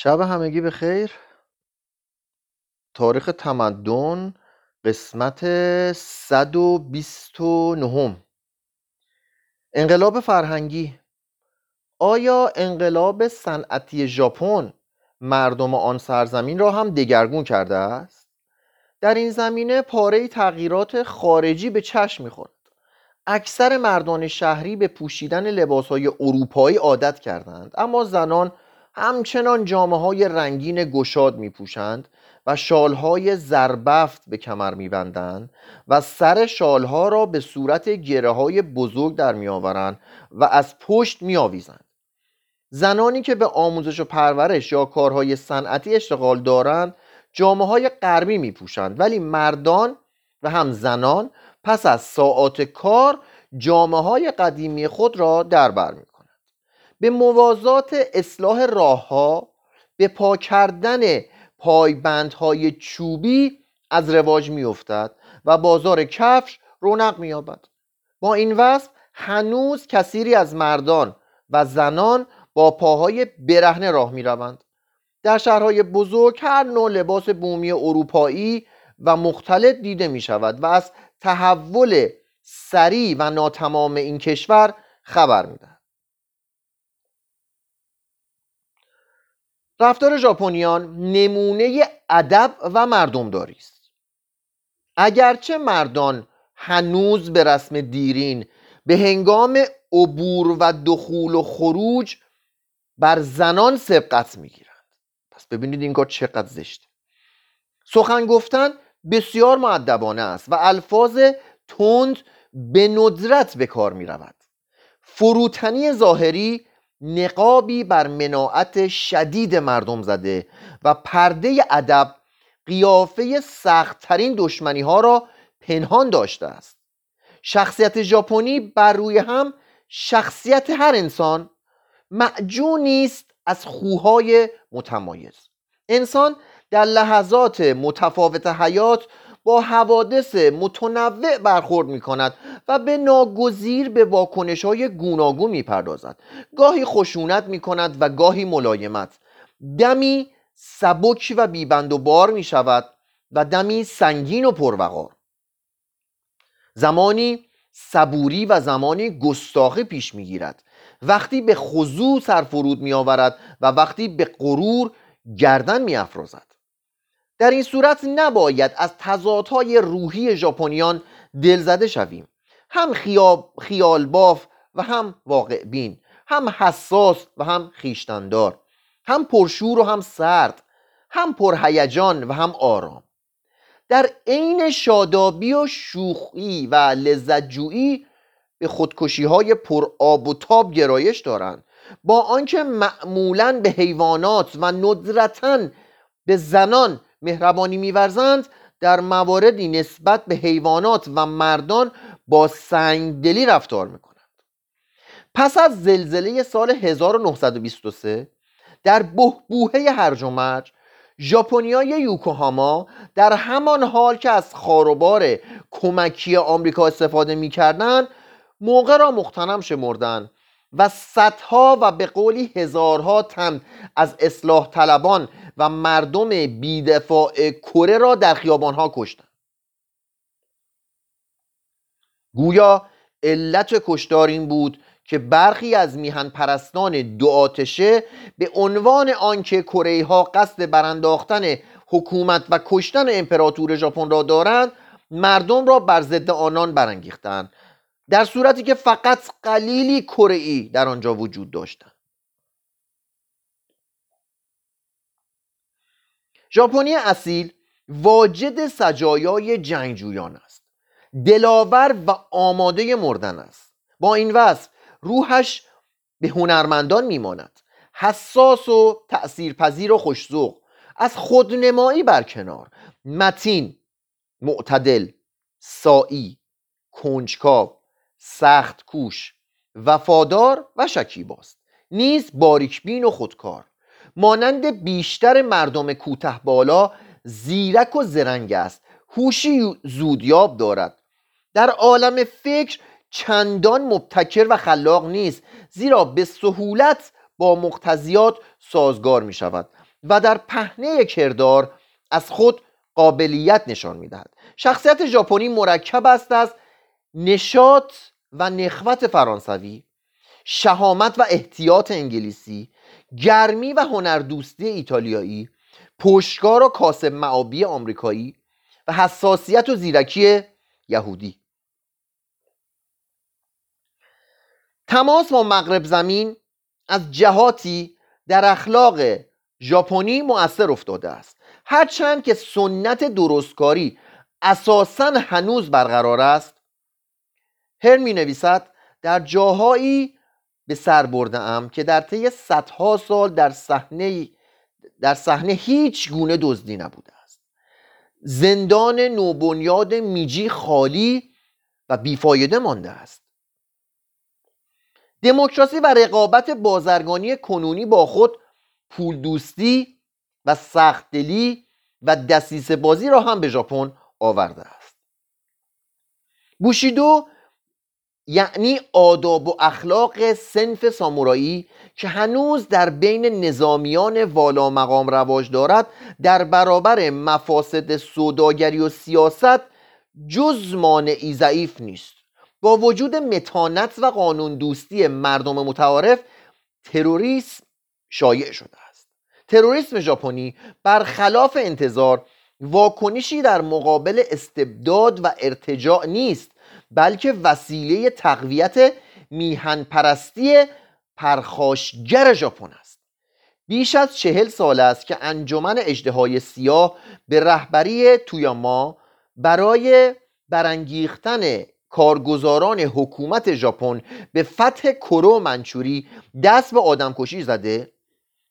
شب همگی به خیر تاریخ تمدن قسمت 129 انقلاب فرهنگی. آیا انقلاب صنعتی ژاپن مردم آن سرزمین را هم دگرگون کرده است؟ در این زمینه پاره تغییرات خارجی به چشم می‌خورد. اکثر مردان شهری به پوشیدن لباسهای اروپایی عادت کردند اما زنان همچنان جامعه های رنگین گشاد می پوشند و شالهای زربفت به کمر می بندند و سر شالها را به صورت گره های بزرگ در می آورند و از پشت می آویزند. زنانی که به آموزش و پرورش یا کارهای صنعتی اشتغال دارند جامعه های غربی می پوشند ولی مردان و هم زنان پس از ساعات کار جامعه های قدیمی خود را در بر به موازات اصلاح راهها به پا کردن پایبندهای چوبی از رواج میافتد و بازار کفش رونق مییابد. با این وصف هنوز کثیری از مردان و زنان با پاهای برهنه راه می‌روند. در شهرهای بزرگ هر نوع لباس بومی اروپایی و مختلط دیده می شود و از تحول سریع و ناتمام این کشور خبر می‌دهد. رفتار ژاپنیان نمونه ادب و مردمداری است. اگرچه مردان هنوز به رسم دیرین به هنگام عبور و دخول و خروج بر زنان سبقت می‌گیرند. پس ببینید این کار چقدر زشته. سخن گفتن بسیار معدبانه است و الفاظ تند به ندرت به کار می رود فروتنی ظاهری نقابی بر مناعت شدید مردم زده و پرده ادب قیافه سختترین دشمنی ها را پنهان داشته است. شخصیت ژاپنی بر روی هم شخصیت هر انسان معجونی است از خوهای متمایز. انسان در لحظات متفاوت حیات با حوادث متنوع برخورد می کند و به ناگزیر به واکنش های گوناگون می پردازد گاهی خشونت می کند و گاهی ملایمت. دمی سبک و بیبند و بار می شود و دمی سنگین و پروقار. زمانی صبوری و زمانی گستاخی پیش می گیرد وقتی به خضوع سرفرود می آورد و وقتی به غرور گردن می افرازد در این صورت نباید از تضادهای روحی ژاپنیان دلزده شویم. هم خیال باف و هم واقع بین هم حساس و هم خیشتندار هم پرشور و هم سرد هم پرهیجان و هم آرام. در عین شادابی و شوخی و لذتجویی به خودکشی های پر آب و تاب گرایش دارند. با آنکه معمولا به حیوانات و ندرتا به زنان مهربانی میورزند در مواردی نسبت به حیوانات و مردان با سنگدلی رفتار می‌کنند. پس از زلزله سال 1923 در بهبوهه هرج و مرج ژاپنیای یوکوهاما در همان حال که از خاروبار کمکی آمریکا استفاده می‌کردند موقع را مختنم شمردند و صدها و به قولی هزارها تن از اصلاح طلبان و مردم بیدفاع کره را در خیابانها کشتند. گویا علت کشتار این بود که برخی از میهن پرستان دو آتشه به عنوان آنکه کره ها قصد برانداختن حکومت و کشتن امپراتور ژاپن را دارند مردم را بر ضد آنان برانگیختند در صورتی که فقط قلیلی کره در آنجا وجود داشتند. ژاپنی اصیل واجد سجایای جنگجویان است. دلاور و آماده مردن است. با این وصف روحش به هنرمندان میماند. حساس و تأثیرپذیر و خوشزوق از خودنمایی برکنار. متین معتدل سایی کنجکاو سخت کوش وفادار و شکیباست. نیز باریکبین و خودکار. مانند بیشتر مردم کوته بالا زیرک و زرنگ است. هوشی زودیاب دارد. در عالم فکر چندان مبتکر و خلاق نیست زیرا به سهولت با مقتضیات سازگار می شود و در پهنه کردار از خود قابلیت نشان می‌دهد. شخصیت ژاپنی مرکب است از نشاط و نخوت فرانسوی شهامت و احتیاط انگلیسی گرمی و هنردوستی ایتالیایی پشتکار و کاسب معابی آمریکایی و حساسیت و زیرکی یهودی. تماس با مغرب زمین از جهاتی در اخلاق ژاپنی مؤثر افتاده است. هرچند که سنت درستکاری اساسا هنوز برقرار است هر می نویسد در جاهایی به سر برده ام که در طی صدها سال در صحنه در صحنه هیچ گونه دزدی نبوده است. زندان نوبنیاد میجی خالی و بیفایده مانده است. دموکراسی و رقابت بازرگانی کنونی با خود پول دوستی و سختدلی و دسیسه بازی را هم به ژاپن آورده است. بوشیدو یعنی آداب و اخلاق سنف سامورایی که هنوز در بین نظامیان والا مقام رواج دارد در برابر مفاسد سوداگری و سیاست جز مانعی ضعیف نیست. با وجود متانت و قانون دوستی مردم متعارف تروریسم شایع شده است. تروریسم ژاپنی برخلاف انتظار واکنشی در مقابل استبداد و ارتجاع نیست. بلکه وسیله تقویت میهن پرستی پرخاشگر ژاپن است. بیش از چهل سال است که انجمن اجدهای سیاه به رهبری تویاما برای برانگیختن کارگزاران حکومت ژاپن به فتح کرو منچوری دست به آدمکشی زده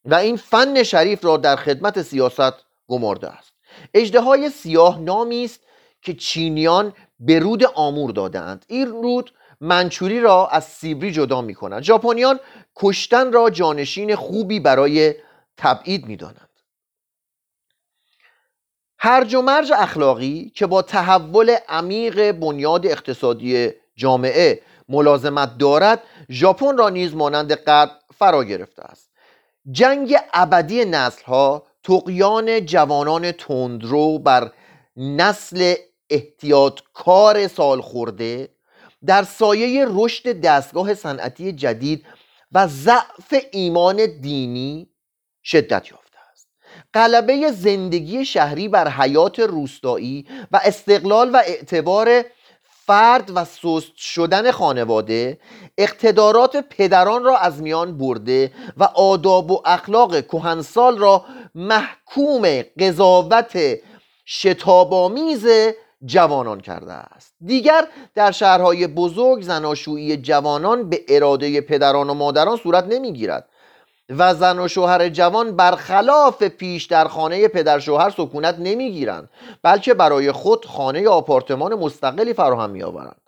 و این فن شریف را در خدمت سیاست گمارده است. اجدهای سیاه نامی است که چینیان به رود آمور دادند این رود منچوری را از سیبری جدا می کند ژاپنیان کشتن را جانشین خوبی برای تبعید می دانند هرج و مرج اخلاقی که با تحول عمیق بنیاد اقتصادی جامعه ملازمت دارد ژاپن را نیز مانند قبل فرا گرفته است. جنگ ابدی نسل ها تقیان جوانان تندرو بر نسل احتیاطکار سال خورده در سایه رشد دستگاه صنعتی جدید و ضعف ایمان دینی شدت یافته است. غلبه زندگی شهری بر حیات روستایی و استقلال و اعتبار فرد و سست شدن خانواده اقتدارات پدران را از میان برده و آداب و اخلاق کهنسال را محکوم قضاوت شتابامیز جوانان کرده است. دیگر در شهرهای بزرگ زناشویی جوانان به اراده پدران و مادران صورت نمی‌گیرد و زن و شوهر جوان برخلاف پیش در خانه پدر شوهر سکونت نمی‌گیرند بلکه برای خود خانه یا آپارتمان مستقلی فراهم میآورند.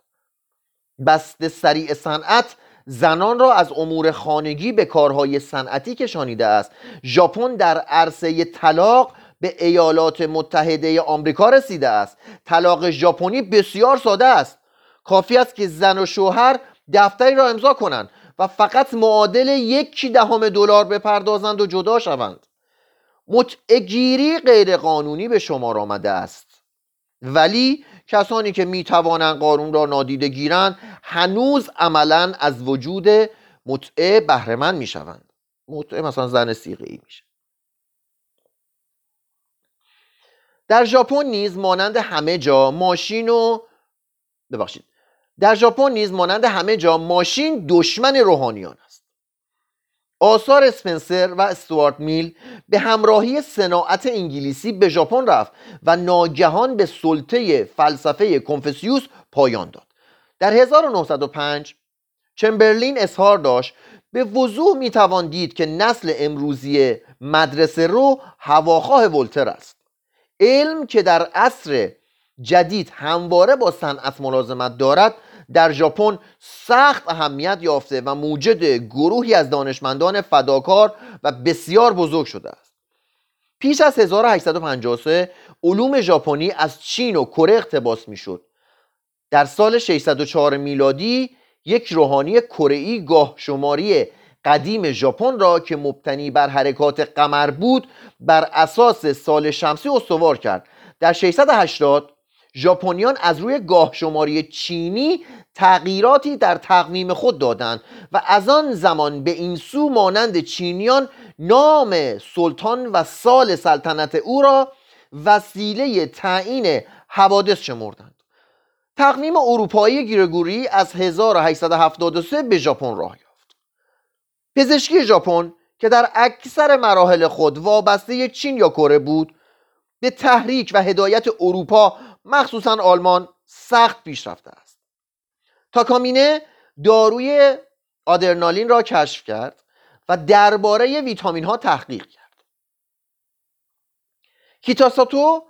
بست سریع صنعت زنان را از امور خانگی به کارهای صنعتی کشانیده است. ژاپن در عرصه طلاق به ایالات متحده آمریکا رسیده است. طلاق ژاپنی بسیار ساده است. کافی است که زن و شوهر دفتری را امضا کنند و فقط معادل یک دهم دلار بپردازند و جدا شوند. متعگیری غیر قانونی به شمار آمده است. ولی کسانی که می توانند قانون را نادیده گیرند هنوز عملا از وجود متعه بهرهمند می شوند متعه مثلا زن سیغه ای میشه. در ژاپن نیز مانند همه جا ماشین و ببخشید. در ژاپن نیز مانند همه جا ماشین دشمن روحانیان است. آثار اسپنسر و استوارت میل به همراهی صناعت انگلیسی به ژاپن رفت و ناگهان به سلطه فلسفه کنفسیوس پایان داد. در 1905 چمبرلین اظهار داشت به وضوح می‌توان دید که نسل امروزی مدرسه رو هواخواه ولتر است. علم که در عصر جدید همواره با صنعت ملازمت دارد در ژاپن سخت اهمیت یافته و موجد گروهی از دانشمندان فداکار و بسیار بزرگ شده است. پیش از 1853 علوم ژاپنی از چین و کره اقتباس می‌شد. در سال 604 میلادی یک روحانی کره گاه شماری قدیم ژاپن را که مبتنی بر حرکات قمر بود بر اساس سال شمسی استوار کرد. در 680 ژاپنیان از روی گاه شماری چینی تغییراتی در تقویم خود دادند و از آن زمان به این سو مانند چینیان نام سلطان و سال سلطنت او را وسیله تعیین حوادث شمردند. تقویم اروپایی گیرگوری از 1873 به ژاپن راه یافت. پزشکی ژاپن که در اکثر مراحل خود وابسته چین یا کره بود به تحریک و هدایت اروپا مخصوصا آلمان سخت پیشرفته است. تاکامینه داروی آدرنالین را کشف کرد و درباره ویتامین ها تحقیق کرد. کیتاساتو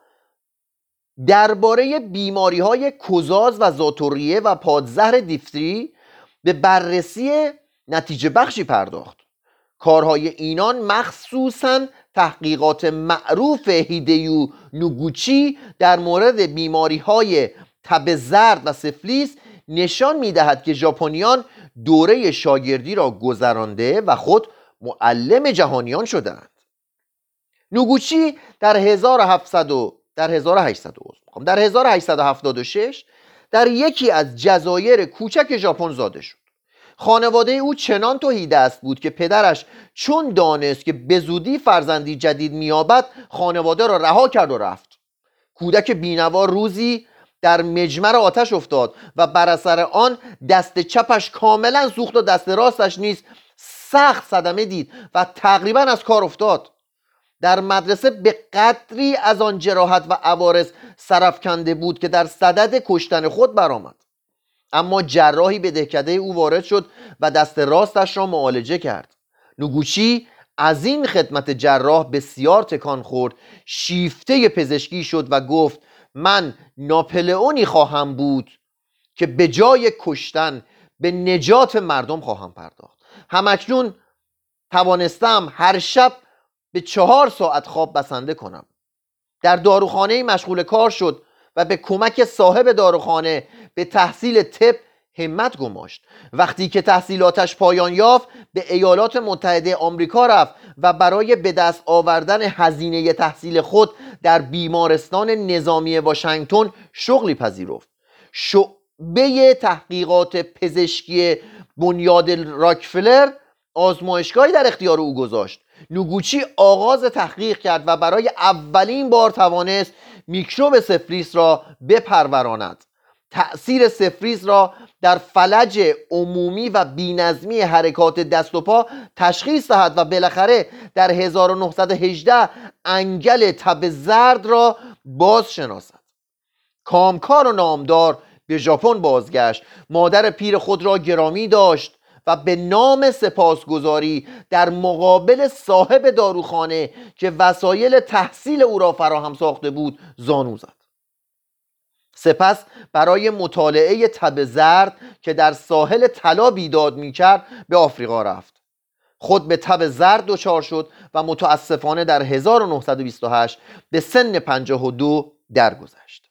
درباره بیماری های کوزاز و زاتوریه و پادزهر دیفتری به بررسی نتیجه بخشی پرداخت. کارهای اینان مخصوصا تحقیقات معروف هیدیو نوگوچی در مورد بیماری های تب زرد و سفلیس نشان می‌دهد که ژاپنیان دوره شاگردی را گذرانده و خود معلم جهانیان شدند نوگوچی در 1700 در 1800 در 1876 در یکی از جزایر کوچک ژاپن زاده شد. خانواده او چنان توهی دست بود که پدرش چون دانست که به زودی فرزندی جدید میابد خانواده را رها کرد و رفت. کودک بینوا روزی در مجمر آتش افتاد و بر اثر آن دست چپش کاملا سوخت و دست راستش نیز سخت صدمه دید و تقریبا از کار افتاد. در مدرسه به قدری از آن جراحت و عوارض سرفکنده بود که در صدد کشتن خود برآمد. اما جراحی به دهکده او وارد شد و دست راستش را معالجه کرد. نوگوچی از این خدمت جراح بسیار تکان خورد شیفته پزشکی شد و گفت من ناپلئونی خواهم بود که به جای کشتن به نجات مردم خواهم پرداخت. همکنون توانستم هر شب به چهار ساعت خواب بسنده کنم. در داروخانه مشغول کار شد و به کمک صاحب داروخانه به تحصیل طب همت گماشت. وقتی که تحصیلاتش پایان یافت به ایالات متحده آمریکا رفت و برای به دست آوردن هزینه تحصیل خود در بیمارستان نظامی واشنگتن شغلی پذیرفت. شعبه تحقیقات پزشکی بنیاد راکفلر آزمایشگاهی در اختیار او گذاشت. نوگوچی آغاز تحقیق کرد و برای اولین بار توانست میکروب سفلیس را بپروراند. تأثیر سفریز را در فلج عمومی و بینظمی حرکات دست و پا تشخیص دهد و بالاخره در 1918 انگل تب زرد را باز شناسد کامکار و نامدار به ژاپن بازگشت. مادر پیر خود را گرامی داشت و به نام سپاسگزاری در مقابل صاحب داروخانه که وسایل تحصیل او را فراهم ساخته بود زانو زد. سپس برای مطالعه تب زرد که در ساحل طلا بیداد می‌کرد به آفریقا رفت. خود به تب زرد دچار شد و متاسفانه در 1928 به سن 52 درگذشت.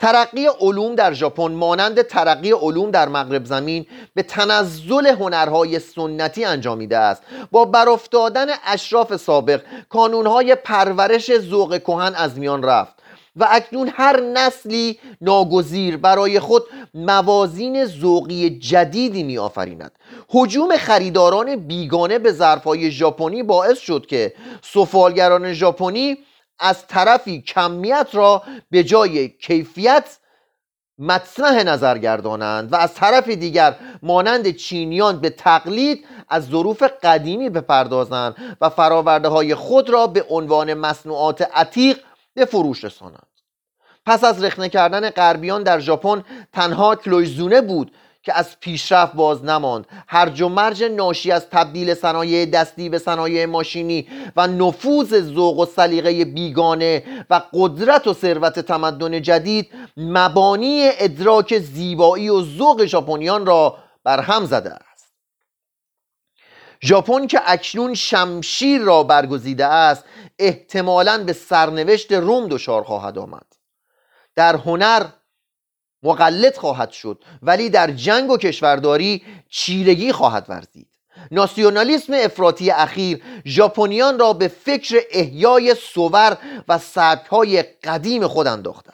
ترقی علوم در ژاپن مانند ترقی علوم در مغرب زمین به تنزل هنرهای سنتی انجامیده است. با برافتادن اشراف سابق کانونهای پرورش ذوق کهن از میان رفت. و اکنون هر نسلی ناگزیر برای خود موازین ذوقی جدیدی می آفریند حجوم خریداران بیگانه به ظرفهای ژاپنی باعث شد که سفالگران ژاپنی از طرفی کمیت را به جای کیفیت مطرح نظر گردانند و از طرف دیگر مانند چینیان به تقلید از ظروف قدیمی بپردازند و فراورده های خود را به عنوان مصنوعات عتیق به فروش رسانند. پس از رخنه کردن غربیان در ژاپن تنها کلویزونه بود که از پیشرفت باز نماند. هرج و مرج ناشی از تبدیل صنایع دستی به صنایع ماشینی و نفوذ ذوق و سلیقه بیگانه و قدرت و ثروت تمدن جدید مبانی ادراک زیبایی و ذوق ژاپنیان را بر هم زده ژاپن که اکنون شمشیر را برگزیده است احتمالا به سرنوشت روم دچار خواهد آمد. در هنر مقلد خواهد شد ولی در جنگ و کشورداری چیرگی خواهد ورزید. ناسیونالیسم افراطی اخیر ژاپنیان را به فکر احیای صور و سبکهای قدیم خود انداخته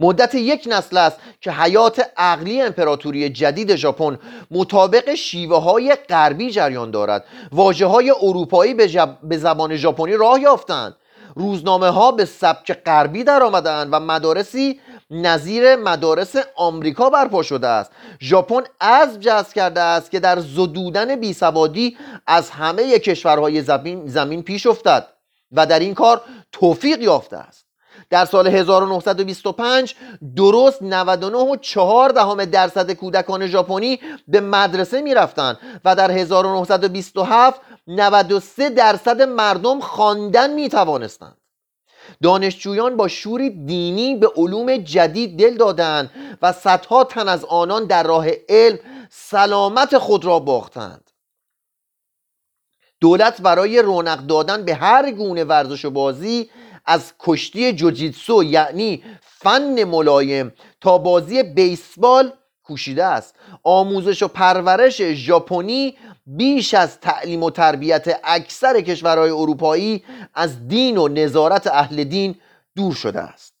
مدت یک نسل است که حیات عقلی امپراتوری جدید ژاپن مطابق شیوه های غربی جریان دارد. واجه های اروپایی به زبان ژاپنی راه یافتند. روزنامه ها به سبک غربی در آمدند و مدارسی نظیر مدارس آمریکا برپا شده است. ژاپن از جذب کرده است که در زدودن بیسوادی از همه کشورهای زمین, زمین پیش افتد و در این کار توفیق یافته است. در سال 1925 درست 99 دهم درصد کودکان ژاپنی به مدرسه می رفتن و در 1927 93 درصد مردم خواندن می توانستند دانشجویان با شوری دینی به علوم جدید دل دادند و صدها تن از آنان در راه علم سلامت خود را باختند. دولت برای رونق دادن به هر گونه ورزش و بازی از کشتی جوجیتسو یعنی فن ملایم تا بازی بیسبال کوشیده است. آموزش و پرورش ژاپنی بیش از تعلیم و تربیت اکثر کشورهای اروپایی از دین و نظارت اهل دین دور شده است.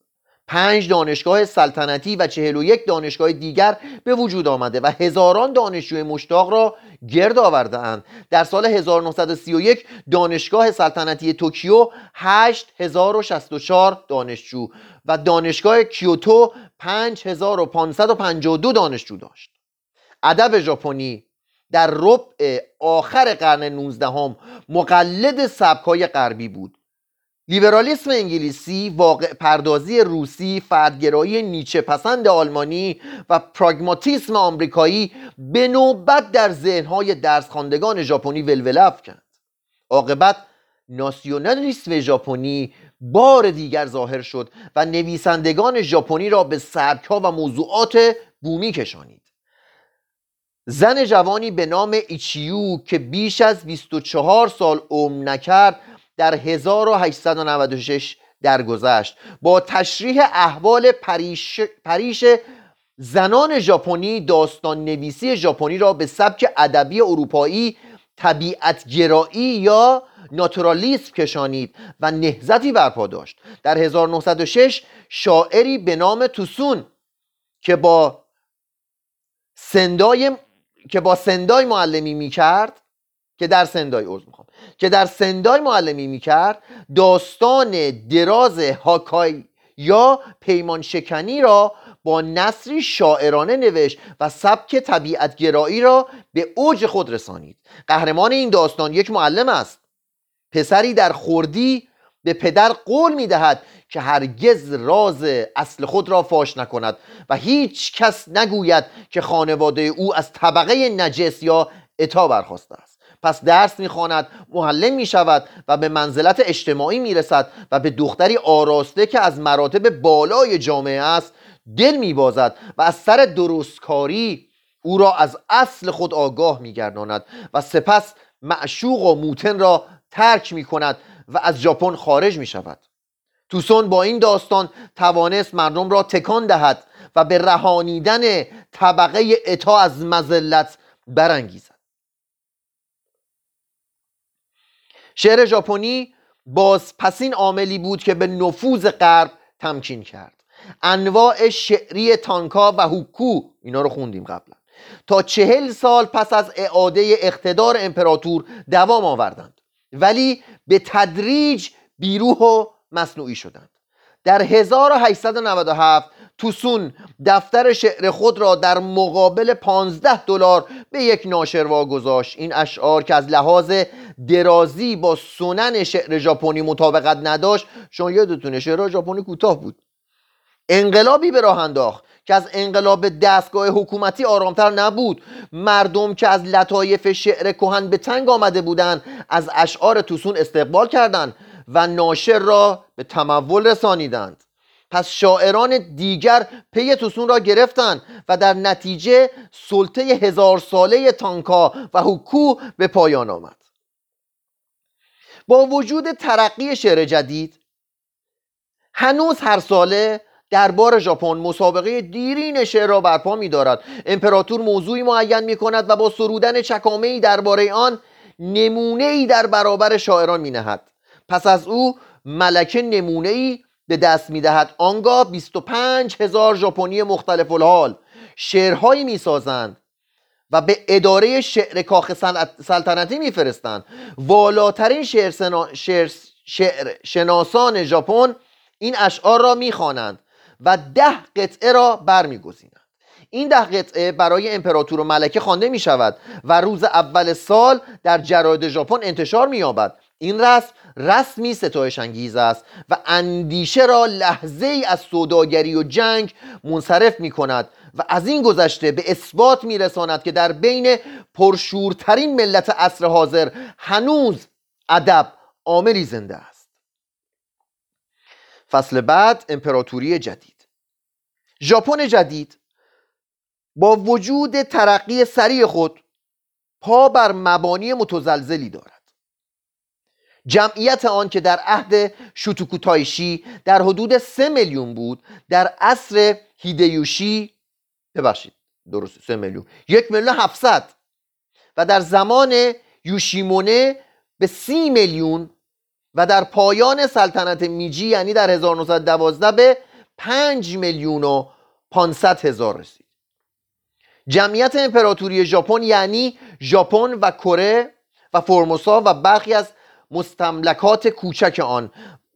پنج دانشگاه سلطنتی و چهل و یک دانشگاه دیگر به وجود آمده و هزاران دانشجوی مشتاق را گرد آورده اند. در سال 1931 دانشگاه سلطنتی توکیو 8064 دانشجو و دانشگاه کیوتو 5552 دانشجو داشت. ادب ژاپنی در ربع آخر قرن 19 هم مقلد سبکای غربی بود. لیبرالیسم انگلیسی، واقع پردازی روسی، فردگرایی نیچه پسند آلمانی و پراگماتیسم آمریکایی به نوبت در ذهنهای درس خواندگان ژاپنی ولوله افکند. عاقبت ناسیونالیسم ژاپنی بار دیگر ظاهر شد و نویسندگان ژاپنی را به سبکها و موضوعات بومی کشانید. زن جوانی به نام ایچیو که بیش از 24 سال عمر نکرد در 1896 درگذشت. با تشریح احوال پریش, پریش زنان ژاپنی داستان نویسی ژاپنی را به سبک ادبی اروپایی طبیعت گرایی یا ناتورالیسم کشانید و نهزتی برپا داشت. در 1906 شاعری به نام توسون که با سندای که با سندای معلمی می‌کرد که در سندای می‌خوام. که در سندای معلمی می‌کرد داستان دراز هاکای یا پیمان شکنی را با نصری شاعرانه نوشت و سبک طبیعت گرایی را به اوج خود رسانید. قهرمان این داستان یک معلم است. پسری در خوردی به پدر قول می‌دهد که هرگز راز اصل خود را فاش نکند و هیچ کس نگوید که خانواده او از طبقه نجس یا اتا برخواسته است. پس درس می‌خواند معلم می‌شود و به منزلت اجتماعی می‌رسد و به دختری آراسته که از مراتب بالای جامعه است دل میبازد و از سر درستکاری او را از اصل خود آگاه میگرداند و سپس معشوق و موتن را ترک می‌کند و از ژاپن خارج می شود توسون با این داستان توانست مردم را تکان دهد و به رهانیدن طبقه اتا از مزلت برانگیزد. شعر ژاپنی باز پسین عاملی بود که به نفوذ غرب تمکین کرد. انواع شعری تانکا و هوکو اینا رو خوندیم قبلا. تا چهل سال پس از اعاده اقتدار امپراتور دوام آوردند ولی به تدریج بیروح و مصنوعی شدند. در 1897 توسون دفتر شعر خود را در مقابل 15 دلار به یک ناشر واگذاشت این اشعار که از لحاظ درازی با سنن شعر ژاپنی مطابقت نداشت شما یادتونه شعر ژاپنی کوتاه بود. انقلابی به راه انداخت که از انقلاب دستگاه حکومتی آرامتر نبود. مردم که از لطایف شعر کهن به تنگ آمده بودند از اشعار توسون استقبال کردند و ناشر را به تمول رسانیدند. پس شاعران دیگر پی توسون را گرفتند و در نتیجه سلطه هزار ساله تانکا و حکو به پایان آمد با وجود ترقی شعر جدید هنوز هر ساله دربار ژاپن مسابقه دیرین شعر را برپا می‌دارد امپراتور موضوعی معین می کند و با سرودن چکامه ای درباره آن نمونه ای در برابر شاعران می نهد. پس از او ملکه نمونه ای به دست می دهد آنگاه 25 هزار ژاپنی مختلف الحال شعرهایی می سازند و به اداره شعر کاخ سلطنتی میفرستند. والاترین شعر, شعر... شعر شناسان ژاپن این اشعار را می‌خوانند و ده قطعه را برمیگزینند. این ده قطعه برای امپراتور و ملکه خوانده می شود و روز اول سال در جراید ژاپن انتشار می یابد این رسم رسمی ستایش انگیز است و اندیشه را لحظه ای از سوداگری و جنگ منصرف می کند و از این گذشته به اثبات می رساند که در بین پرشورترین ملت عصر حاضر هنوز ادب عاملی زنده است. فصل بعد امپراتوری جدید. ژاپن جدید. با وجود ترقی سریع خود پا بر مبانی متزلزلی دارد. جمعیت آن که در عهد شوتوکوتایشی در حدود سه میلیون بود در عصر هیدیوشی ببخشید درست سه میلیون یک میلیون هفتصد و در زمان یوشیمونه به سی میلیون و در پایان سلطنت میجی یعنی در 1912 به پنج میلیون و پانصد هزار رسید. جمعیت امپراتوری ژاپن یعنی ژاپن و کره و فرموسا و برخی از مستملکات کوچک آن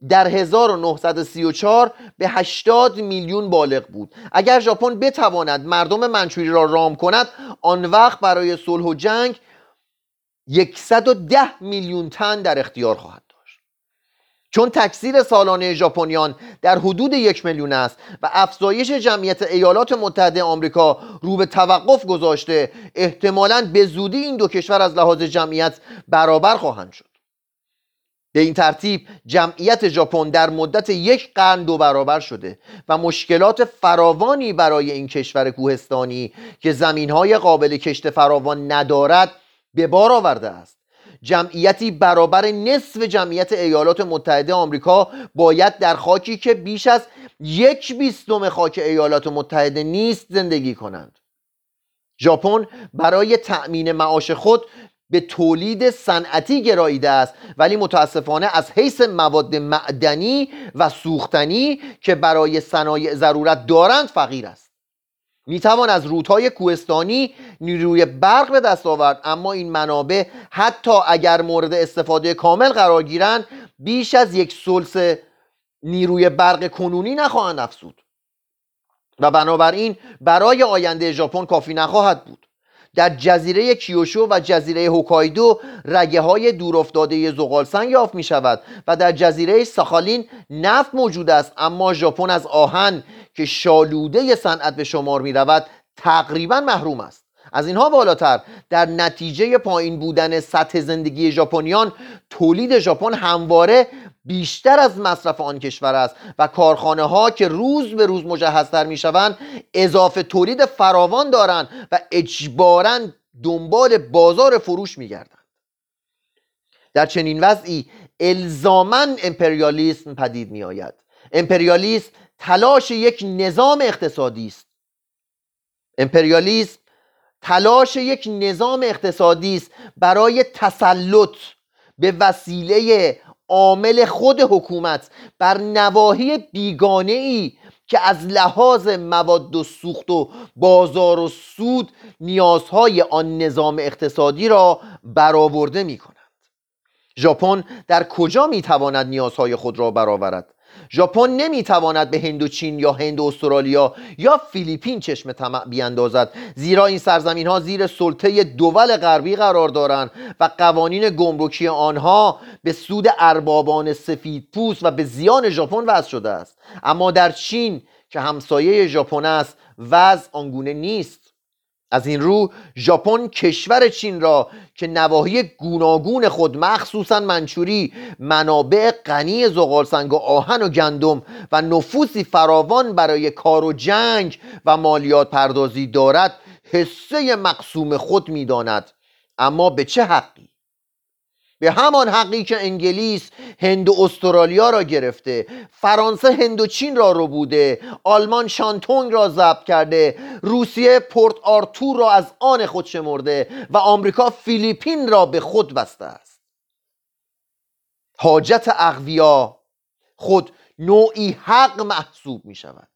در 1934 به 80 میلیون بالغ بود. اگر ژاپن بتواند مردم منچوری را رام کند آن وقت برای صلح و جنگ 110 میلیون تن در اختیار خواهد داشت. چون تکثیر سالانه ژاپنیان در حدود یک میلیون است و افزایش جمعیت ایالات متحده آمریکا رو به توقف گذاشته احتمالاً به زودی این دو کشور از لحاظ جمعیت برابر خواهند شد. به این ترتیب جمعیت ژاپن در مدت یک قرن دو برابر شده و مشکلات فراوانی برای این کشور کوهستانی که زمینهای قابل کشت فراوان ندارد به بار آورده است. جمعیتی برابر نصف جمعیت ایالات متحده آمریکا باید در خاکی که بیش از یک بیستم خاک ایالات متحده نیست زندگی کنند. ژاپن برای تأمین معاش خود به تولید صنعتی گراییده است. ولی متاسفانه از حیث مواد معدنی و سوختنی که برای صنایع ضرورت دارند فقیر است. می‌توان از رودهای کوهستانی نیروی برق به دست آورد. اما این منابع حتی اگر مورد استفاده کامل قرار گیرند بیش از یک سلس نیروی برق کنونی نخواهند افزود. و بنابراین برای آینده ژاپن کافی نخواهد بود. در جزیره کیوشو و جزیره هوکایدو رگه های دورافتاده زغال سنگ یافت می شود و در جزیره ساخالین نفت موجود است. اما ژاپن از آهن که شالوده صنعت به شمار می رود تقریبا محروم است. از اینها بالاتر. در نتیجه پایین بودن سطح زندگی ژاپنیان تولید ژاپن همواره بیشتر از مصرف آن کشور است و کارخانه ها که روز به روز مجهزتر می شوند اضافه تولید فراوان دارند و اجبارا دنبال بازار فروش می گردند در چنین وضعی الزاما امپریالیسم پدید می آید امپریالیسم تلاش یک نظام اقتصادی است. امپریالیسم تلاش یک نظام اقتصادی است برای تسلط به وسیله عامل خود حکومت بر نواحی بیگانه ای که از لحاظ مواد و سوخت و بازار و سود نیازهای آن نظام اقتصادی را برآورده می کنند ژاپن در کجا می تواند نیازهای خود را برآورد؟ ژاپن نمی‌تواند به هند و چین یا هند و استرالیا یا فیلیپین چشم طمع بیاندازد. زیرا این سرزمین ها زیر سلطه دول غربی قرار دارند و قوانین گمرکی آنها به سود اربابان سفید پوست و به زیان ژاپن وضع شده است. اما در چین که همسایه ژاپن است وضع آنگونه نیست. از این رو ژاپن کشور چین را که نواحی گوناگون خود مخصوصا منچوری منابع غنی زغالسنگ و آهن و گندم و نفوسی فراوان برای کار و جنگ و مالیات پردازی دارد حصه مقسوم خود می‌داند. اما به چه حقی؟ به همان حقی که انگلیس هند و استرالیا را گرفته فرانسه هند و چین را رو بوده آلمان شانتونگ را ضبط کرده روسیه پورت آرتور را از آن خود شمرده و آمریکا فیلیپین را به خود بسته است. حاجت اقویا خود نوعی حق محسوب می شود.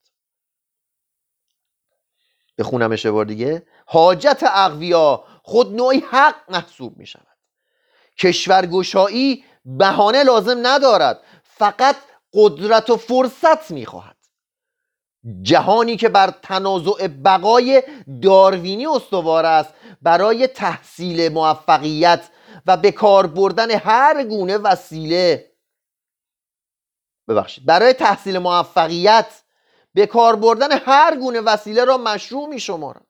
بخونمش بار دیگه. حاجت اقویا خود نوعی حق محسوب می شود. کشورگشایی بهانه لازم ندارد. فقط قدرت و فرصت می خواهد جهانی که بر تنازع بقای داروینی استوار است برای تحصیل موفقیت و به کار بردن هر گونه وسیله. ببخشید برای تحصیل موفقیت به کار بردن هر گونه وسیله را مشروع می شمارد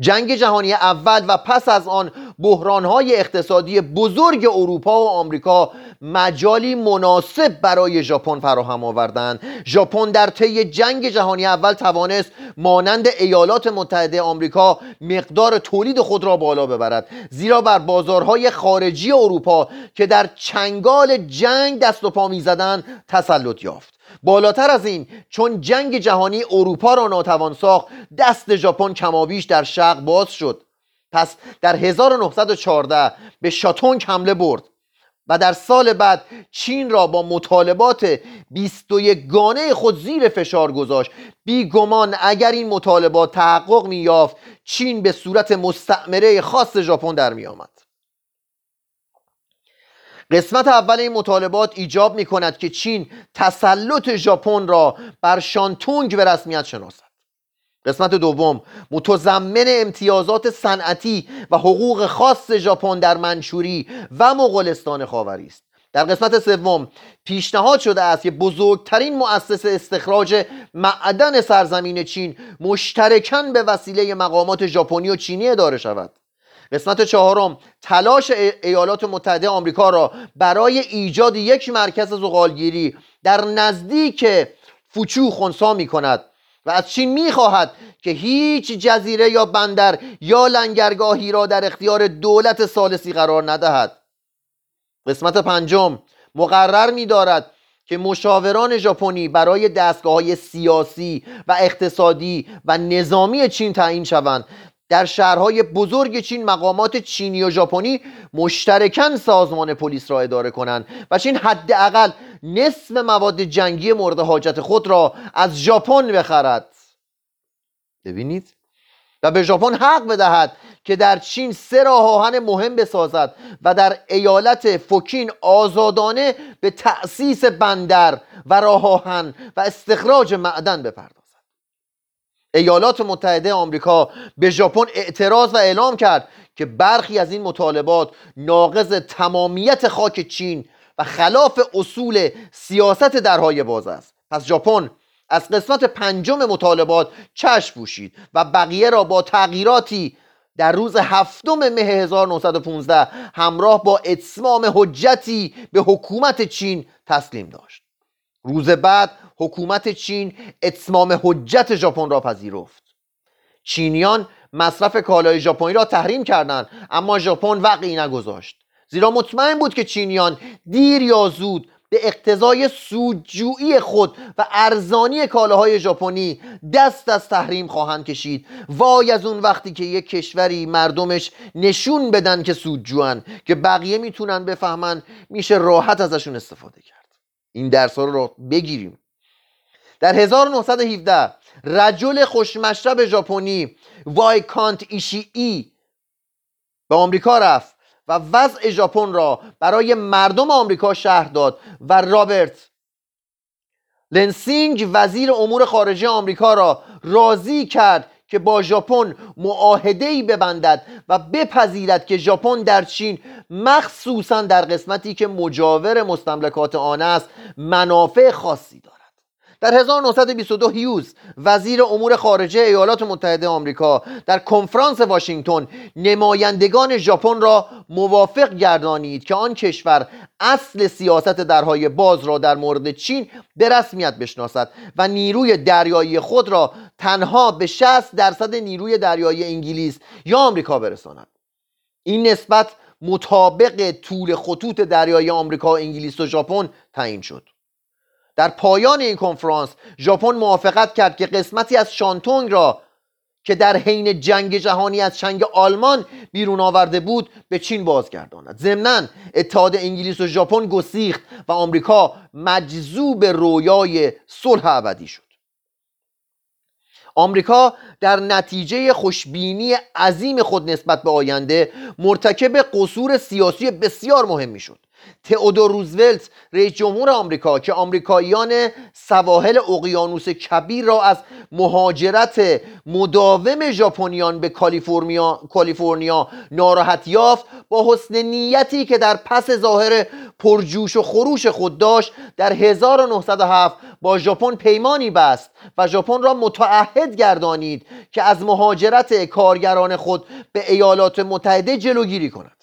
جنگ جهانی اول و پس از آن بحرانهای اقتصادی بزرگ اروپا و آمریکا مجالی مناسب برای ژاپن فراهم آوردند. ژاپن در طی جنگ جهانی اول توانست مانند ایالات متحده آمریکا مقدار تولید خود را بالا ببرد زیرا بر بازارهای خارجی اروپا که در چنگال جنگ دست و پا می‌زدند تسلط یافت. بالاتر از این چون جنگ جهانی اروپا را ناتوان ساخت دست ژاپن کمابیش در شرق باز شد. پس در 1914 به شاتونگ حمله برد و در سال بعد چین را با مطالبات 21 گانه خود زیر فشار گذاشت. بیگمان اگر این مطالبات تحقق می یافت چین به صورت مستعمره خاص ژاپن در می آمد قسمت اول این مطالبات ایجاب می کند که چین تسلط ژاپن را بر شانتونگ به رسمیت شناسد. قسمت دوم. متضمن امتیازات صنعتی و حقوق خاص ژاپن در منچوری و مغولستان خاوری است. در قسمت سوم پیشنهاد شده است که بزرگترین مؤسس استخراج معدن سرزمین چین مشترکاً به وسیله مقامات ژاپنی و چینی اداره شود. قسمت چهارم تلاش ایالات متحده آمریکا را برای ایجاد یک مرکز زغالگیری در نزدیک فوچو خونسا می کند و از چین می خواهد که هیچ جزیره یا بندر یا لنگرگاهی را در اختیار دولت سالسی قرار ندهد. قسمت پنجم. مقرر می دارد که مشاوران ژاپنی برای دستگاه های سیاسی و اقتصادی و نظامی چین تعیین شوند. در شهرهای بزرگ چین مقامات چینی و ژاپنی مشترکاً سازمان پلیس را اداره کنند و چین حداقل نصف مواد جنگی مورد حاجت خود را از ژاپن بخرد. ببینید. و به ژاپن حق بدهد که در چین سه راه آهن مهم بسازد و در ایالت فوکین آزادانه به تأسیس بندر و راه آهن و استخراج معدن بپردازد. ایالات متحده آمریکا به ژاپن اعتراض و اعلام کرد که برخی از این مطالبات ناقض تمامیت خاک چین و خلاف اصول سیاست درهای باز است. پس ژاپن از قسمت پنجم مطالبات چشم پوشید و بقیه را با تغییراتی در روز هفتم مه 1915 همراه با اتمام حجتی به حکومت چین تسلیم داشت. روز بعد حکومت چین اتمام حجت ژاپن را پذیرفت. چینیان مصرف کالای ژاپنی را تحریم کردند اما ژاپن وقعی نگذاشت. زیرا مطمئن بود که چینیان دیر یا زود به اقتضای سودجویی خود و ارزانی کالاهای ژاپنی دست از تحریم خواهند کشید. وای از اون وقتی که یک کشوری مردمش نشون بدن که سودجوان که بقیه می‌تونن بفهمن میشه راحت ازشون استفاده کرد. این درس رو بگیریم. در 1917 رجل خوشمشرب ژاپنی Viscount ایشی ای به آمریکا رفت. و وضع ژاپن را برای مردم آمریکا شرح داد و رابرت لنسینگ وزیر امور خارجه آمریکا را راضی کرد که با ژاپن ای ببندد و بپذیرد که ژاپن در چین مخصوصا در قسمتی که مجاور مستملکات آن است منافع خاصی دارد. در 1922 هیوز وزیر امور خارجه ایالات متحده آمریکا در کنفرانس واشنگتن نمایندگان ژاپن را موافق گردانید که آن کشور اصل سیاست درهای باز را در مورد چین به رسمیت بشناسد و نیروی دریایی خود را تنها به 60 درصد نیروی دریایی انگلیس یا آمریکا برساند. این نسبت مطابق طول خطوط دریای آمریکا انگلیس و ژاپن تعیین شد. در پایان این کنفرانس ژاپن موافقت کرد که قسمتی از شانتونگ را که در حین جنگ جهانی از چنگ آلمان بیرون آورده بود به چین بازگرداند. ضمنا اتحاد انگلیس و ژاپن گسیخت و آمریکا مجذوب رویای صلح ابدی شد. آمریکا در نتیجه خوشبینی عظیم خود نسبت به آینده مرتکب قصور سیاسی بسیار مهمی شد. تئودور روزولت رئیس جمهور آمریکا که آمریکاییان سواحل اقیانوس کبیر را از مهاجرت مداوم ژاپنیان به کالیفرنیا کالیفرنیا ناراحت یافت با حسن نیتی که در پس ظاهر پرجوش و خروش خود داشت در 1907 با ژاپن پیمانی بست و ژاپن را متعهد گردانید که از مهاجرت کارگران خود به ایالات متحده جلوگیری کند.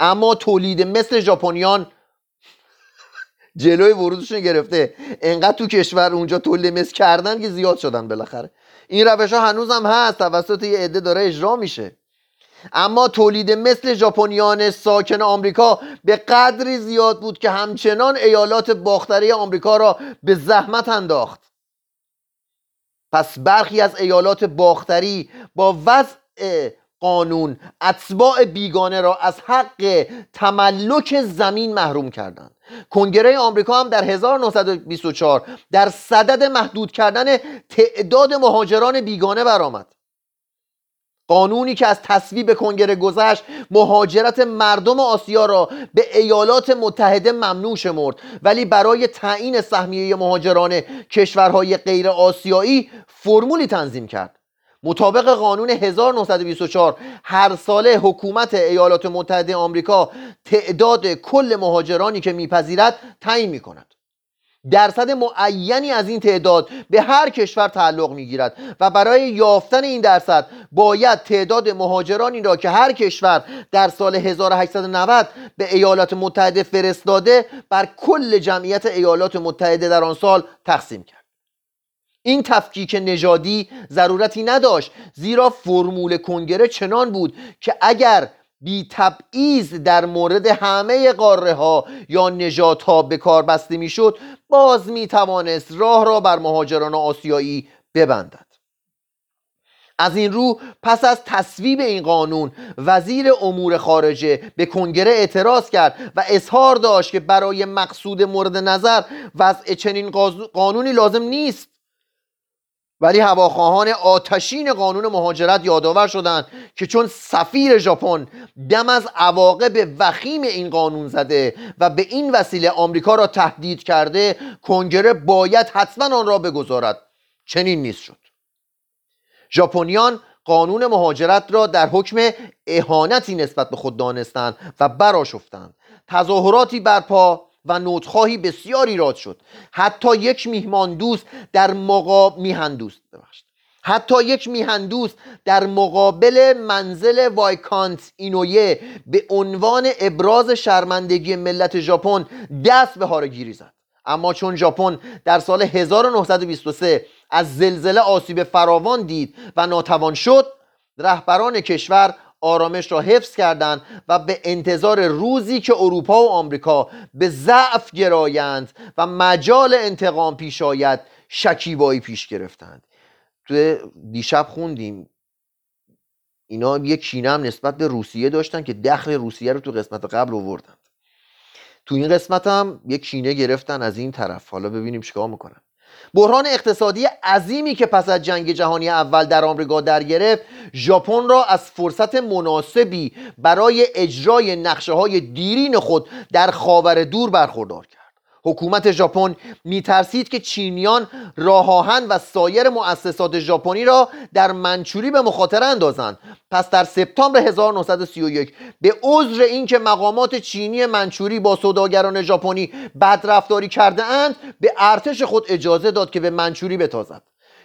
اما تولید مثل ژاپنیان جلوی ورودشون گرفته. انقدر تو کشور اونجا تولید مثل کردن که زیاد شدن بالاخره. این روش ها هنوز هم هست توسط یه عده داره اجرا میشه. اما تولید مثل ژاپنیان ساکن آمریکا به قدری زیاد بود که همچنان ایالات باختری آمریکا را به زحمت انداخت. پس برخی از ایالات باختری با وضع قانون اتباع بیگانه را از حق تملک زمین محروم کردند. کنگره آمریکا هم در 1924 در صدد محدود کردن تعداد مهاجران بیگانه برآمد. قانونی که از تصویب کنگره گذشت مهاجرت مردم آسیا را به ایالات متحده ممنوع شمرد. ولی برای تعیین سهمیه مهاجران کشورهای غیر آسیایی فرمولی تنظیم کرد. مطابق قانون 1924 هر ساله حکومت ایالات متحده آمریکا تعداد کل مهاجرانی که میپذیرد تعیین می کند درصد معینی از این تعداد به هر کشور تعلق می‌گیرد و برای یافتن این درصد باید تعداد مهاجرانی را که هر کشور در سال 1890 به ایالات متحده فرستاده بر کل جمعیت ایالات متحده در آن سال تقسیم کرد. این تفکیک نژادی ضرورتی نداشت زیرا فرمول کنگره چنان بود که اگر بی تبعیض در مورد همه قاره ها یا نجات ها به کار بسته می‌شد باز می توانست راه را بر مهاجران آسیایی ببندد. از این رو پس از تصویب این قانون وزیر امور خارجه به کنگره اعتراض کرد و اظهار داشت که برای مقصود مورد نظر وضع چنین قانونی لازم نیست. ولی هواخواهان آتشین قانون مهاجرت یادآور شدند که چون سفیر ژاپن دم از عواقب وخیم این قانون زده و به این وسیله آمریکا را تهدید کرده کنگره باید حتما آن را بگذارد. چنین نیست شد. ژاپنیان قانون مهاجرت را در حکم اهانتی نسبت به خود دانستند و براشفتند تظاهراتی برپا و نوتخواهی بسیاری راد شد. حتی یک میهمان دوست در مقابل میهن دوست حتی یک میهندوست در مقابل منزل وایکانت اینویه به عنوان ابراز شرمندگی ملت ژاپن دست به هارگیری زد. اما چون ژاپن در سال 1923 از زلزله آسیب فراوان دید و ناتوان شد رهبران کشور آرامش را حفظ کردند و به انتظار روزی که اروپا و آمریکا به ضعف گرایند و مجال انتقام پیش آید شکیبایی پیش گرفتند. تو دیشب خوندیم. اینا یه کینه هم نسبت به روسیه داشتن که دخل روسیه رو تو قسمت قبل آوردند تو این قسمت هم یه کینه گرفتن از این طرف. حالا ببینیم چیکار می‌کنن. بحران اقتصادی عظیمی که پس از جنگ جهانی اول در آمریکا در گرفت ژاپن را از فرصت مناسبی برای اجرای نقشه های دیرین خود در خاور دور برخوردار کرد. حکومت ژاپن میترسید که چینیان راه آهن و سایر مؤسسات ژاپنی را در منچوری به مخاطره اندازند. پس در سپتامبر 1931 به عذر اینکه مقامات چینی منچوری با سوداگران ژاپنی بدرفتاری کرده اند به ارتش خود اجازه داد که به منچوری بتازد.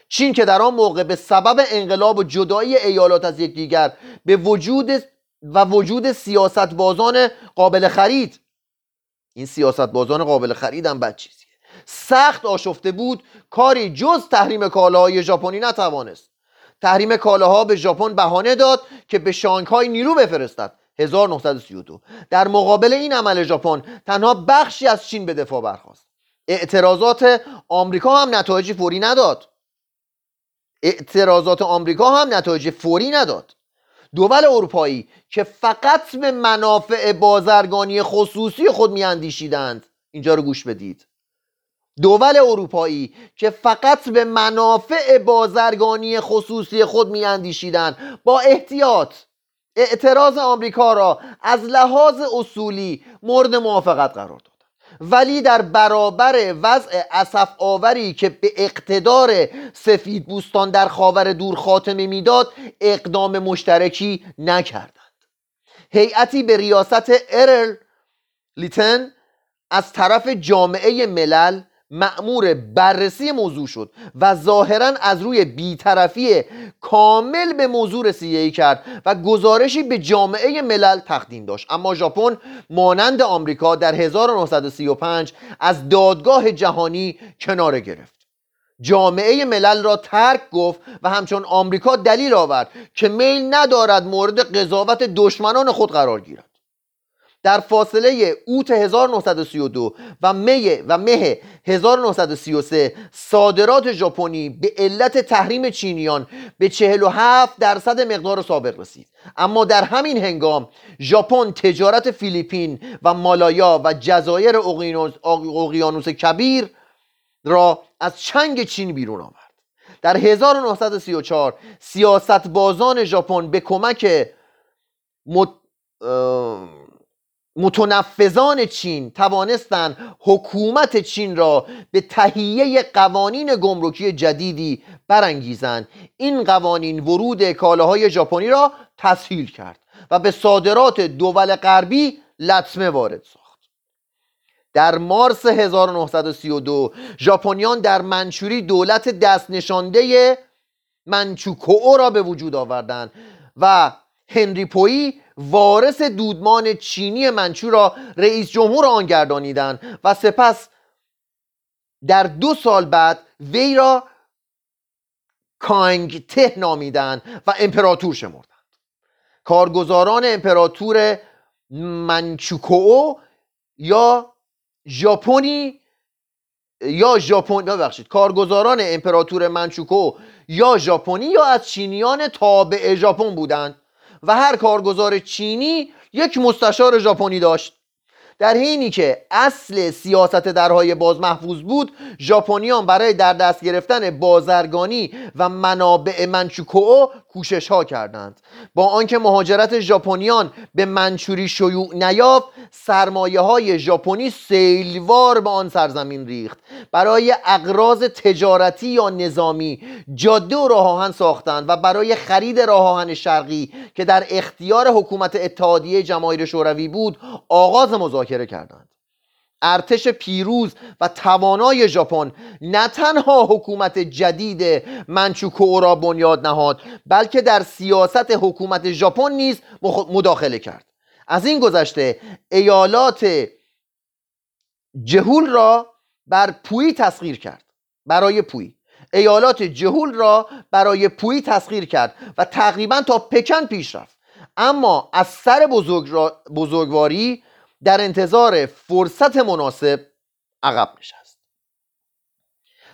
چین که در آن موقع به سبب انقلاب و جدایی ایالات از یکدیگر به وجود و وجود سیاست بازان قابل خرید این سیاست بازان قابل خریدم بد چیزیه. سخت آشفته بود کاری جز تحریم کالاهای ژاپنی نتوانست. تحریم کالاها به ژاپن بهانه داد که به شانگهای نیرو بفرستد. 1932 در مقابل این عمل ژاپن تنها بخشی از چین به دفاع برخواست اعتراضات آمریکا هم نتایجی فوری نداد. اعتراضات آمریکا هم نتایج فوری نداد. دول اروپایی که فقط به منافع بازرگانی خصوصی خود میاندیشیدند. اینجا رو گوش بدید. دول اروپایی که فقط به منافع بازرگانی خصوصی خود میاندیشیدند. با احتیاط اعتراض آمریکا را از لحاظ اصولی مورد موافقت قرار داد. ولی در برابر وضع اصف آوری که به اقتدار سفید بوستان در خاور دور خاتمه می‌داد اقدام مشترکی نکردند. هیئتی به ریاست ارل لیتن از طرف جامعه ملل معمور بررسی موضوع شد و ظاهرا از روی بیطرفی کامل به موضوع رسیدگی کرد و گزارشی به جامعه ملل تقدیم داشت. اما ژاپن مانند آمریکا در 1935 از دادگاه جهانی کناره گرفت. جامعه ملل را ترک گفت و همچون آمریکا دلیل آورد که میل ندارد مورد قضاوت دشمنان خود قرار گیرد. در فاصله اوت 1932 و می و مه 1933 صادرات ژاپنی به علت تحریم چینیان به 47 درصد مقدار سابق رسید. اما در همین هنگام ژاپن تجارت فیلیپین و مالایا و جزایر اقیانوس کبیر را از چنگ چین بیرون آورد. در 1934 سیاست بازان ژاپن به کمک مت... متنفذان چین توانستند حکومت چین را به تهیه قوانین گمرکی جدیدی برانگیزند. این قوانین ورود کالاهای ژاپنی را تسهیل کرد و به صادرات دول غربی لطمه وارد ساخت. در مارس 1932 ژاپنیان در منچوری دولت دست نشانده منچوکو را به وجود آوردند و هنری پویی وارث دودمان چینی منچو را رئیس جمهور آن گردانیدند و سپس در دو سال بعد وی را کانگ ته نامیدند و امپراتور شمردند. کارگزاران امپراتور منچوکو یا ژاپنی یا ژاپن ببخشید کارگزاران امپراتور منچوکو یا ژاپنی یا از چینیان تابع ژاپن بودند. و هر کارگزار چینی یک مستشار ژاپنی داشت. در حینی که اصل سیاست درهای باز محفوظ بود ژاپنیان برای در دست گرفتن بازرگانی و منابع منچوکو کوشش ها کردند. با آنکه مهاجرت ژاپنیان به منچوری شیوع نیافت سرمایه های ژاپنی سیلوار به آن سرزمین ریخت. برای اقراض تجارتی یا نظامی جاده و راه آهن ساختند و برای خرید راه آهن شرقی که در اختیار حکومت اتحادیه جماهیر شوروی بود آغاز مذاکره کردند. ارتش پیروز و توانای ژاپن نه تنها حکومت جدید منچوکو را بنیاد نهاد بلکه در سیاست حکومت ژاپن نیز مداخله کرد. از این گذشته ایالات جهول را بر پویی تسخیر کرد. برای پویی ایالات جهول را برای پویی تسخیر کرد و تقریبا تا پکن پیش رفت. اما از سر بزرگ بزرگواری در انتظار فرصت مناسب عقب نشست.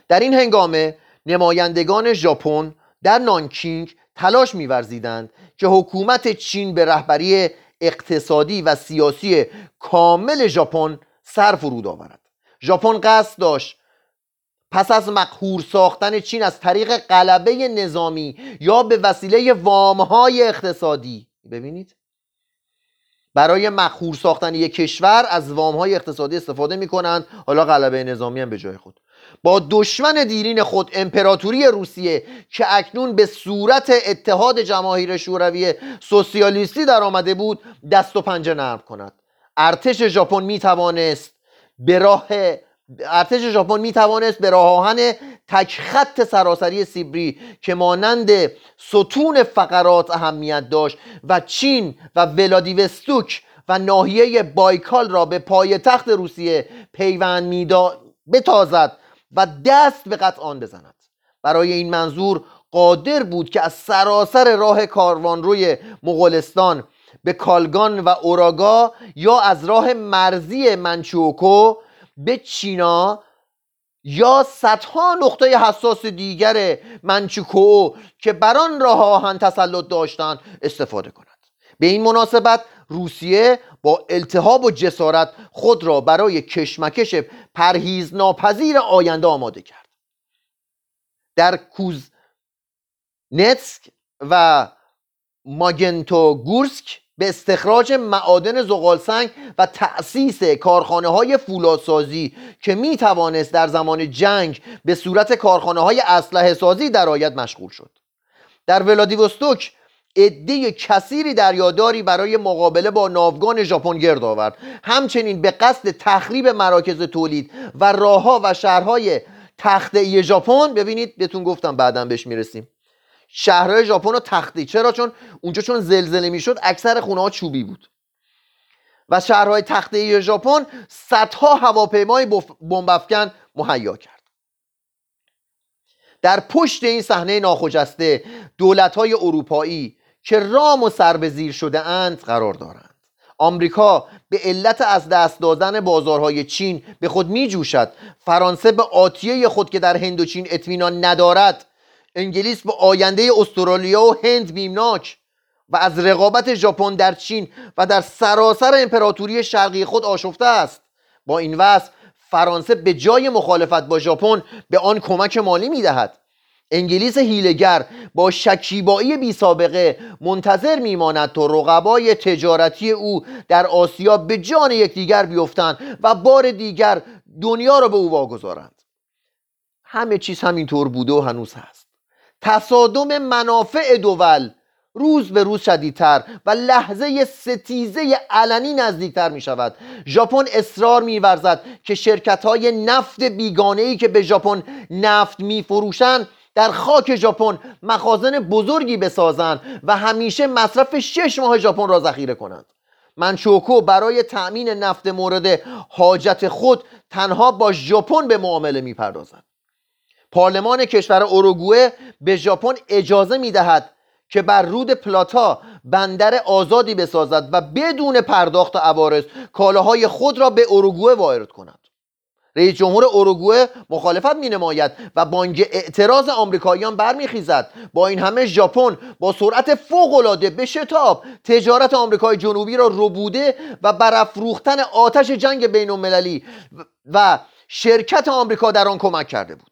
در این هنگامه نمایندگان ژاپن در نانکینگ تلاش می‌ورزیدند که حکومت چین به رهبری اقتصادی و سیاسی کامل ژاپن سر فرود آورد. ژاپن قصد داشت پس از مقهور ساختن چین از طریق قلبه نظامی یا به وسیله وامهای اقتصادی ببینید. برای مخور ساختن یک کشور از های اقتصادی استفاده می کنند حالا غلبه نظامی هم به جای خود. با دشمن دیرین خود امپراتوری روسیه که اکنون به صورت اتحاد جماهیر شوروی سوسیالیستی در آمده بود دست و پنجه نرم کند. ارتش ژاپن می توانست به راه ارتش ژاپن می توانست به راه آهن تک خط سراسری سیبری که مانند ستون فقرات اهمیت داشت و چین و ولادیوستوک و ناحیه بایکال را به پای تخت روسیه پیوند میدا بتازد و دست به قطع آن بزند. برای این منظور قادر بود که از سراسر راه کاروان روی مغولستان به کالگان و اوراگا یا از راه مرزی منچوکو به چینا یا صدها نقطه حساس دیگر منچوکو که بر آن راه آهن تسلط داشتند استفاده کند. به این مناسبت روسیه با التهاب و جسارت خود را برای کشمکش پرهیز ناپذیر آینده آماده کرد. در کوز نتسک و ماگنتو گورسک به استخراج معادن زغالسنگ و تأسیس کارخانه های فولادسازی که می توانست در زمان جنگ به صورت کارخانه های اسلحه سازی در آید مشغول شد. در ولادیوستوک عده کثیری دریاداری برای مقابله با ناوگان ژاپن گرد آورد. همچنین به قصد تخریب مراکز تولید و راهها و شهرهای تخته ژاپن ببینید بهتون گفتم بعدا بهش می‌رسیم. شهرهای ژاپن رو تختی. چرا؟ چون اونجا چون زلزله می‌شد اکثر خونه ها چوبی بود. و شهرهای تخته ژاپن صدها هواپیمای بمب مهیا کرد. در پشت این صحنه ناخجسته های اروپایی که رام و سربزیر شده اند قرار دارند. آمریکا به علت از دست دادن بازارهای چین به خود می جوشد فرانسه به آتیه خود که در هند و چین اطمینان ندارد انگلیس به آینده استرالیا و هند بیمناک و از رقابت ژاپن در چین و در سراسر امپراتوری شرقی خود آشفته است. با این وصف فرانسه به جای مخالفت با ژاپن به آن کمک مالی می‌دهد. انگلیس هیلگر با شکیبایی بی سابقه منتظر میماند تا رقبای تجارتی او در آسیا به جان یکدیگر بیفتند و بار دیگر دنیا را به او واگذارند. همه چیز همینطور بوده و هنوز هست. تصادم منافع دول. روز به روز شدیدتر و لحظه ستیزه علنی نزدیکتر می شود ژاپن اصرار می ورزد که شرکت های نفت بیگانه ای که به ژاپن نفت می فروشند در خاک ژاپن مخازن بزرگی بسازند و همیشه مصرف شش ماه ژاپن را ذخیره کنند. منچوکو برای تأمین نفت مورد حاجت خود تنها با ژاپن به معامله می پردازد پارلمان کشور اوروگوئه به ژاپن اجازه می دهد که بر رود پلاتا بندر آزادی بسازد و بدون پرداخت عوارض کالاهای خود را به اوروگوئه وارد کند. رئیس جمهور اوروگوئه مخالفت می نماید و بانگ اعتراض آمریکاییان برمیخیزد. با این همه ژاپن با سرعت فوق العاده به شتاب تجارت آمریکای جنوبی را ربوده و برافروختن آتش جنگ بین المللی و شرکت آمریکا در آن کمک کرده بود.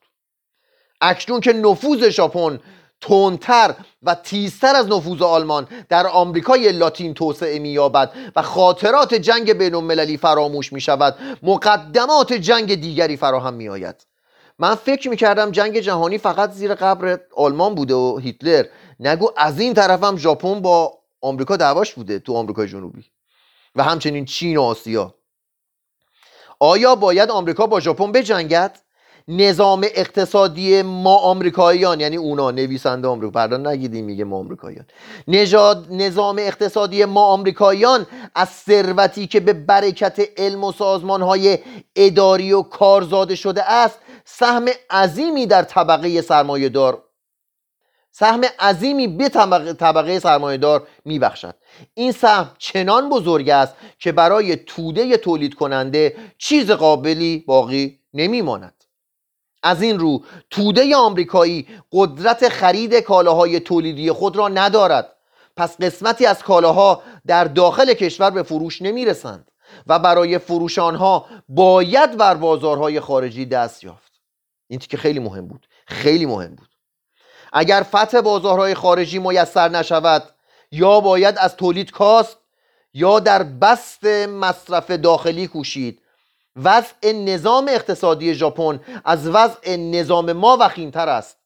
اکنون که نفوذ ژاپن تندتر و تیزتر از نفوذ آلمان در آمریکای لاتین توسعه مییابد و خاطرات جنگ بین المللی فراموش می شود مقدمات جنگ دیگری فراهم می آید من فکر می کردم جنگ جهانی فقط زیر قبر آلمان بوده و هیتلر. نگو از این طرفم ژاپن با آمریکا دعواش بوده تو آمریکای جنوبی و همچنین چین و آسیا. آیا باید آمریکا با ژاپن بجنگد؟ نظام اقتصادی ما آمریکاییان یعنی اونا نویسنده آمریکا. نگیدیم میگه ما آمریکاییان. نژاد نظام اقتصادی ما آمریکاییان از ثروتی که به برکت علم و سازمان های اداری و کارزاده شده است سهم عظیمی در طبقه سرمایه دار سهم عظیمی به طبقه, طبقه سرمایه دار میبخشد. این سهم چنان بزرگ است که برای توده تولید کننده چیز قابلی باقی نمیماند. از این رو توده آمریکایی قدرت خرید کالاهای تولیدی خود را ندارد. پس قسمتی از کالاها در داخل کشور به فروش نمی رسند و برای فروش آنها باید بر بازارهای خارجی دست یافت. این که خیلی مهم بود خیلی مهم بود. اگر فتح بازارهای خارجی میسر نشود یا باید از تولید کاست یا در بست مصرف داخلی کوشید وضع نظام اقتصادی ژاپن از وضع نظام ما وخیمتر است.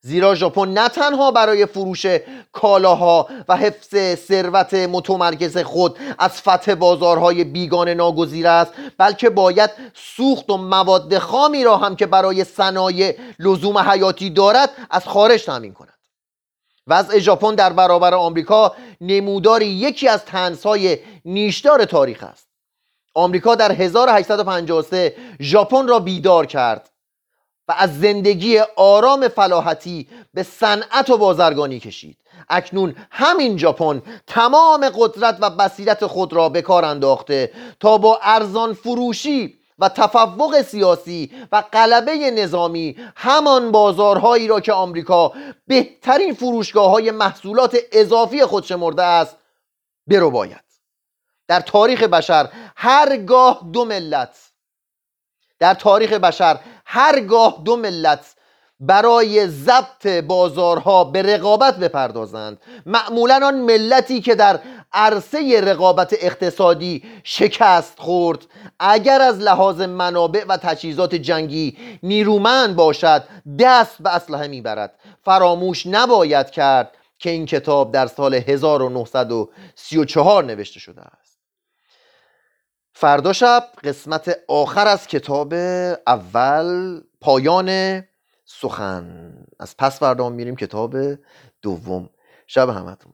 زیرا ژاپن نه تنها برای فروش کالاها و حفظ ثروت متمرکز خود از فتح بازارهای بیگانه ناگزیر است بلکه باید سوخت و مواد خامی را هم که برای صنایع لزوم حیاتی دارد از خارج تامین کند. وضع ژاپن در برابر آمریکا نموداری یکی از تنزهای نیشدار تاریخ است. آمریکا در 1853 ژاپن را بیدار کرد و از زندگی آرام فلاحتی به صنعت و بازرگانی کشید. اکنون همین ژاپن تمام قدرت و بصیرت خود را به کار انداخته تا با ارزان فروشی و تفوق سیاسی و غلبه نظامی همان بازارهایی را که آمریکا بهترین فروشگاه های محصولات اضافی خود شمرده است برو باید در تاریخ بشر هرگاه دو ملت در تاریخ بشر هرگاه دو ملت برای ضبط بازارها به رقابت بپردازند. معمولا آن ملتی که در عرصه رقابت اقتصادی شکست خورد اگر از لحاظ منابع و تجهیزات جنگی نیرومند باشد دست به اسلحه می‌برد. فراموش نباید کرد که این کتاب در سال 1934 نوشته شده است. فردا شب قسمت آخر از کتاب اول پایان سخن. از پس فردا میریم کتاب دوم. شب همتون.